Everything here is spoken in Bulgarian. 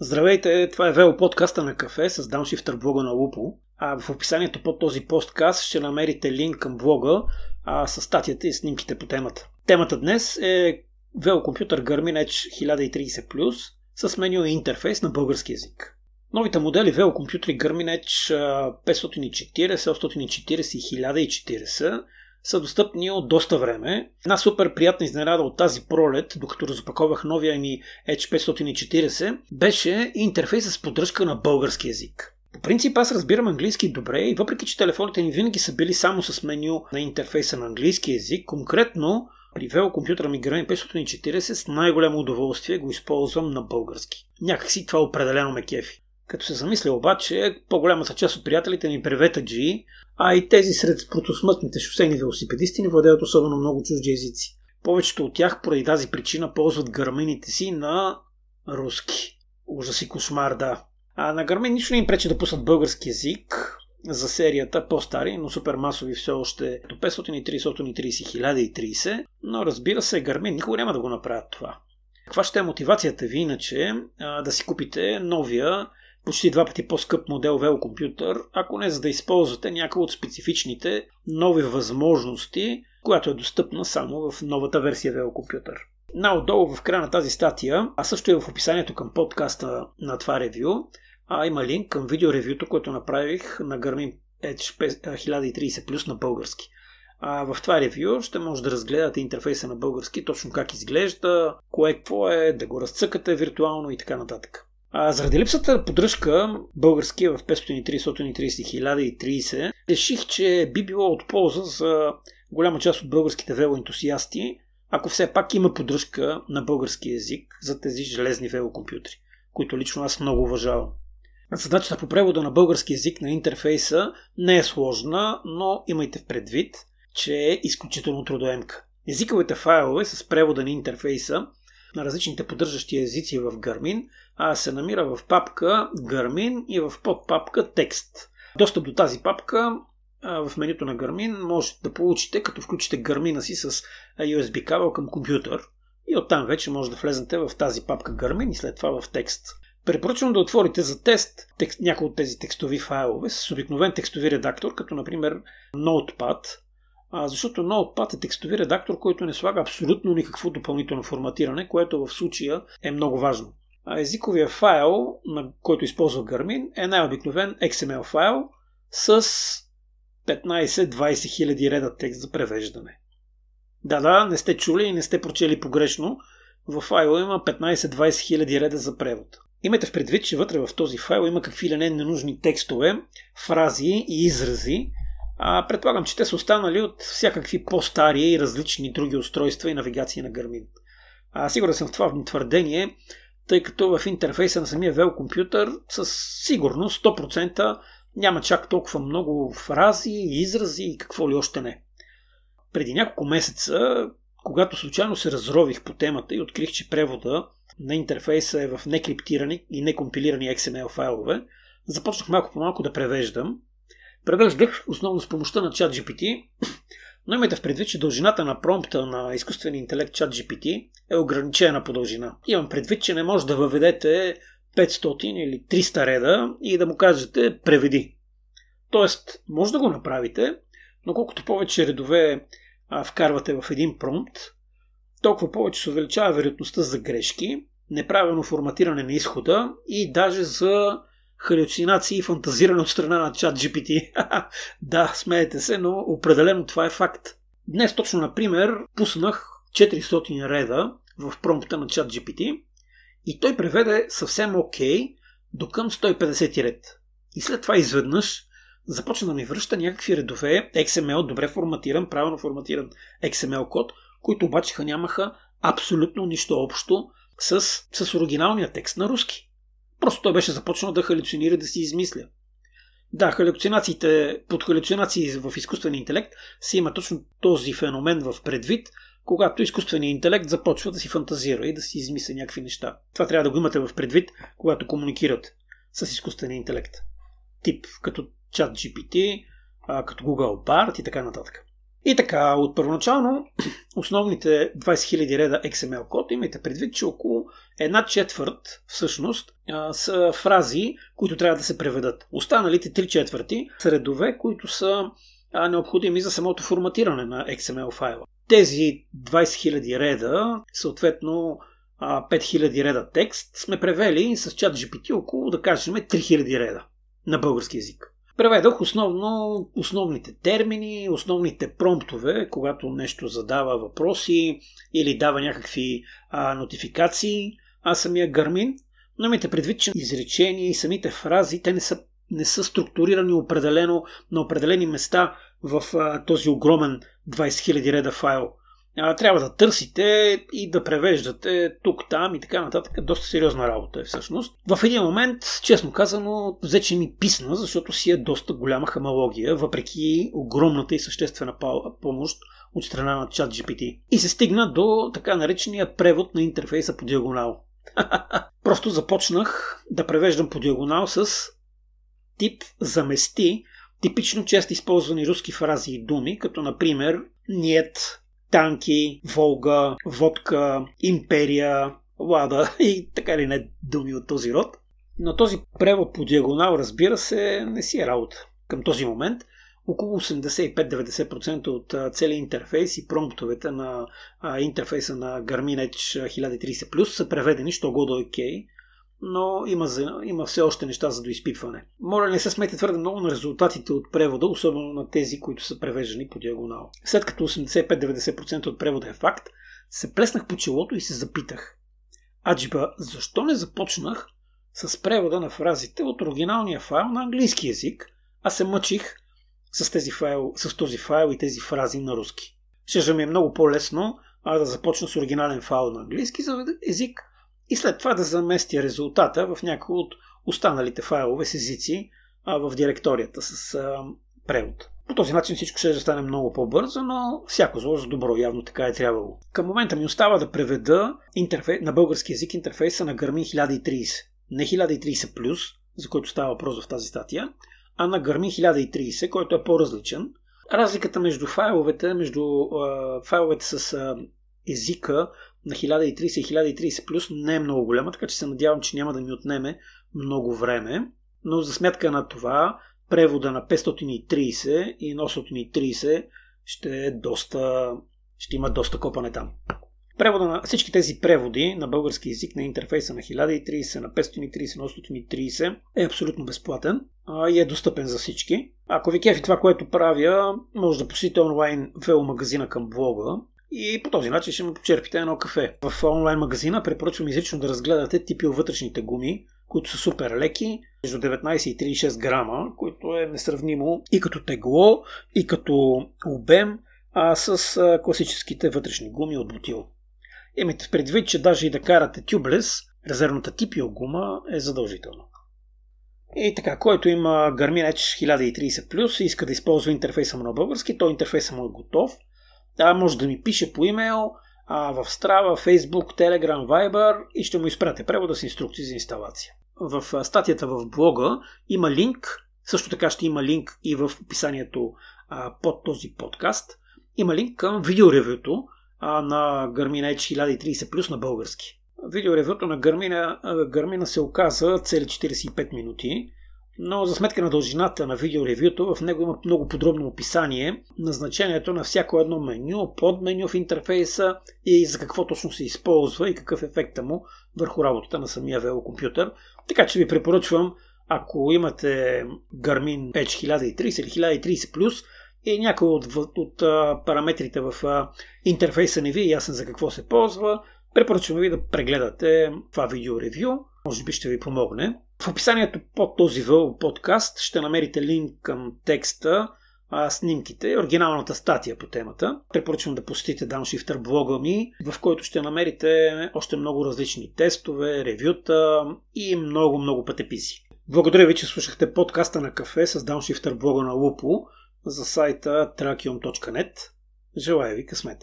Здравейте, това е Вело подкаста на кафе с дауншифтър блога на Лупо. А в описанието под този посткаст ще намерите линк към блога а, с статията и снимките по темата. Темата днес е Вело компютър Garmin Edge 1030 с меню и интерфейс на български язик. Новите модели Вело компютри Garmin Edge 540, 740 и 1040 са достъпни от доста време. Една супер приятна изненада от тази пролет, докато разопаковах новия ми Edge 540, беше интерфейс с поддръжка на български язик. По принцип аз разбирам английски добре и въпреки, че телефоните ни винаги са били само с меню на интерфейса на английски язик, конкретно при вело компютъра ми Granny 540 с най-голямо удоволствие го използвам на български. Някакси това определено ме кефи. Като се замисля обаче, по-голямата част от приятелите ми преветаджи, а и тези сред протосмътните шосейни велосипедисти не владеят особено много чужди езици. Повечето от тях поради тази причина ползват гърмените си на руски. Ужас и кошмар, да. А на гърмен нищо не им пречи да пуснат български язик за серията по-стари, но супермасови все още до 530, 1030, 1030, но разбира се, Гармин никога няма да го направят това. Каква ще е мотивацията ви иначе а, да си купите новия почти два пъти по-скъп модел велокомпютър, ако не за да използвате някои от специфичните нови възможности, която е достъпна само в новата версия велокомпютър. Наотдолу в края на тази статия, а също и в описанието към подкаста на това ревю, а има линк към видеоревюто, което направих на Garmin Edge 1030 Plus на български. А в това ревю ще може да разгледате интерфейса на български, точно как изглежда, кое какво е, да го разцъкате виртуално и така нататък. А, заради липсата на поддръжка, българския в 530, 1030, реших, че би било от полза за голяма част от българските велоентусиасти, ако все пак има поддръжка на български язик за тези железни велокомпютри, които лично аз много уважавам. Задачата по превода на български язик на интерфейса не е сложна, но имайте в предвид, че е изключително трудоемка. Езиковите файлове с превода на интерфейса на различните поддържащи езици в Garmin а се намира в папка Garmin и в подпапка текст. Достъп до тази папка в менюто на Garmin можете да получите, като включите Garmin си с USB кабел към компютър и оттам вече може да влезнете в тази папка Garmin и след това в текст. Препоръчвам да отворите за тест някои от тези текстови файлове с обикновен текстови редактор, като например Notepad, а, защото Notepad е текстови редактор, който не слага абсолютно никакво допълнително форматиране, което в случая е много важно. А езиковия файл, на който използва Garmin, е най-обикновен XML файл с 15-20 хиляди реда текст за превеждане. Да, да, не сте чули и не сте прочели погрешно. В файла има 15-20 хиляди реда за превод. Имайте в предвид, че вътре в този файл има какви ли не ненужни текстове, фрази и изрази. А предполагам, че те са останали от всякакви по-стари и различни други устройства и навигации на Garmin. А, сигурен съм в това твърдение, тъй като в интерфейса на самия вел компютър със сигурност 100% няма чак толкова много фрази, изрази и какво ли още не. Преди няколко месеца, когато случайно се разрових по темата и открих, че превода на интерфейса е в некриптирани и некомпилирани XML файлове, започнах малко по малко да превеждам. Превеждах основно с помощта на ChatGPT, но имайте в предвид, че дължината на промпта на изкуствения интелект ChatGPT е ограничена по дължина. Имам предвид, че не може да въведете 500 или 300 реда и да му кажете преведи. Тоест, може да го направите, но колкото повече редове вкарвате в един промпт, толкова повече се увеличава вероятността за грешки, неправилно форматиране на изхода и даже за халюцинации и фантазиране от страна на чат GPT. да, смеете се, но определено това е факт. Днес точно, например, пуснах 400 реда в промпта на чат GPT и той преведе съвсем окей до към 150 ред. И след това изведнъж започна да ми връща някакви редове XML, добре форматиран, правилно форматиран XML код, които обаче нямаха абсолютно нищо общо с, с оригиналния текст на руски. Просто той беше започнал да халюцинира, да си измисля. Да, халюцинациите, под халюцинации в изкуствения интелект се има точно този феномен в предвид, когато изкуственият интелект започва да си фантазира и да си измисля някакви неща. Това трябва да го имате в предвид, когато комуникират с изкуствения интелект. Тип като чат GPT, като Google Bard и така нататък. И така, от първоначално основните 20 000 реда XML код, имайте предвид, че около една четвърт всъщност са фрази, които трябва да се преведат. Останалите 3 четвърти са редове, които са необходими за самото форматиране на XML файла. Тези 20 000 реда, съответно 5000 реда текст, сме превели с чат GPT около, да кажем, 3000 реда на български язик. Преведох основно основните термини, основните промптове, когато нещо задава въпроси или дава някакви а, нотификации, а самия Гармин. Но имайте предвид, че изречения и самите фрази, те не са, не са структурирани определено на определени места в а, този огромен 20 000 реда файл трябва да търсите и да превеждате тук, там и така нататък. Доста сериозна работа е всъщност. В един момент, честно казано, взе, че ми писна, защото си е доста голяма хамалогия, въпреки огромната и съществена помощ от страна на чат GPT. И се стигна до така наречения превод на интерфейса по диагонал. Просто започнах да превеждам по диагонал с тип замести типично често използвани руски фрази и думи, като например нет, танки, Волга, водка, империя, лада и така ли не думи от този род. Но този превод по диагонал, разбира се, не си е работа. Към този момент около 85-90% от целият интерфейс и промптовете на интерфейса на Garmin Edge 1030 Plus са преведени, що го до окей но има, за, има все още неща за доизпитване. Моля не се смете твърде много на резултатите от превода, особено на тези, които са превеждани по диагонал. След като 85-90% от превода е факт, се плеснах по челото и се запитах. Аджиба, защо не започнах с превода на фразите от оригиналния файл на английски язик, а се мъчих с, тези файл, с този файл и тези фрази на руски. Ще ми е много по-лесно а да започна с оригинален файл на английски език, и след това да замести резултата в някои от останалите файлове с езици а, в директорията с а, превод. По този начин всичко ще стане много по-бързо, но всяко зло за добро, явно така е трябвало. Към момента ми остава да преведа интерфей... на български язик интерфейса на Garmin 1030. Не 1030+, за който става въпрос в тази статия, а на Garmin 1030, който е по-различен. Разликата между файловете, между а, файловете с а, езика на 1030 и 1030 плюс не е много голяма, така че се надявам, че няма да ми отнеме много време. Но за сметка на това, превода на 530 и 830 ще е доста, ще има доста копане там. Превода на всички тези преводи на български язик на интерфейса на 1030, на 530, на 830 е абсолютно безплатен а, и е достъпен за всички. Ако ви кефи това, което правя, може да посетите онлайн веломагазина към блога и по този начин ще му почерпите едно кафе. В онлайн магазина препоръчвам изрично да разгледате типи вътрешните гуми, които са супер леки, между 19 и 36 грама, което е несравнимо и като тегло, и като обем, а с класическите вътрешни гуми от бутил. Имайте предвид, че даже и да карате тюблес, резервната типио гума е задължително. И така, който има Garmin Edge 1030+, и иска да използва интерфейса му на български, то интерфейса му е готов – да, може да ми пише по имейл, а, в Strava, Facebook, Telegram, Viber и ще му изпратя превода с инструкции за инсталация. В статията в блога има линк, също така ще има линк и в описанието а, под този подкаст. Има линк към видеоревюто а, на Garmin Edge 1030 Plus на български. Видеоревюто на Garmin, Garmin се оказа цели 45 минути но за сметка на дължината на видеоревюто, в него има много подробно описание на значението на всяко едно меню, подменю в интерфейса и за какво точно се използва и какъв е ефекта му върху работата на самия велокомпютър. Така че ви препоръчвам, ако имате Garmin Edge 1030 или 1030+, и някой от, от, от параметрите в интерфейса не ви е ясен за какво се ползва, препоръчвам ви да прегледате това видеоревю. Може би ще ви помогне. В описанието под този подкаст ще намерите линк към текста, а, снимките, оригиналната статия по темата. Препоръчвам да посетите Downshifter блога ми, в който ще намерите още много различни тестове, ревюта и много-много пътеписи. Благодаря ви, че слушахте подкаста на кафе с Downshifter блога на Лупо за сайта trakium.net. Желая ви късмет!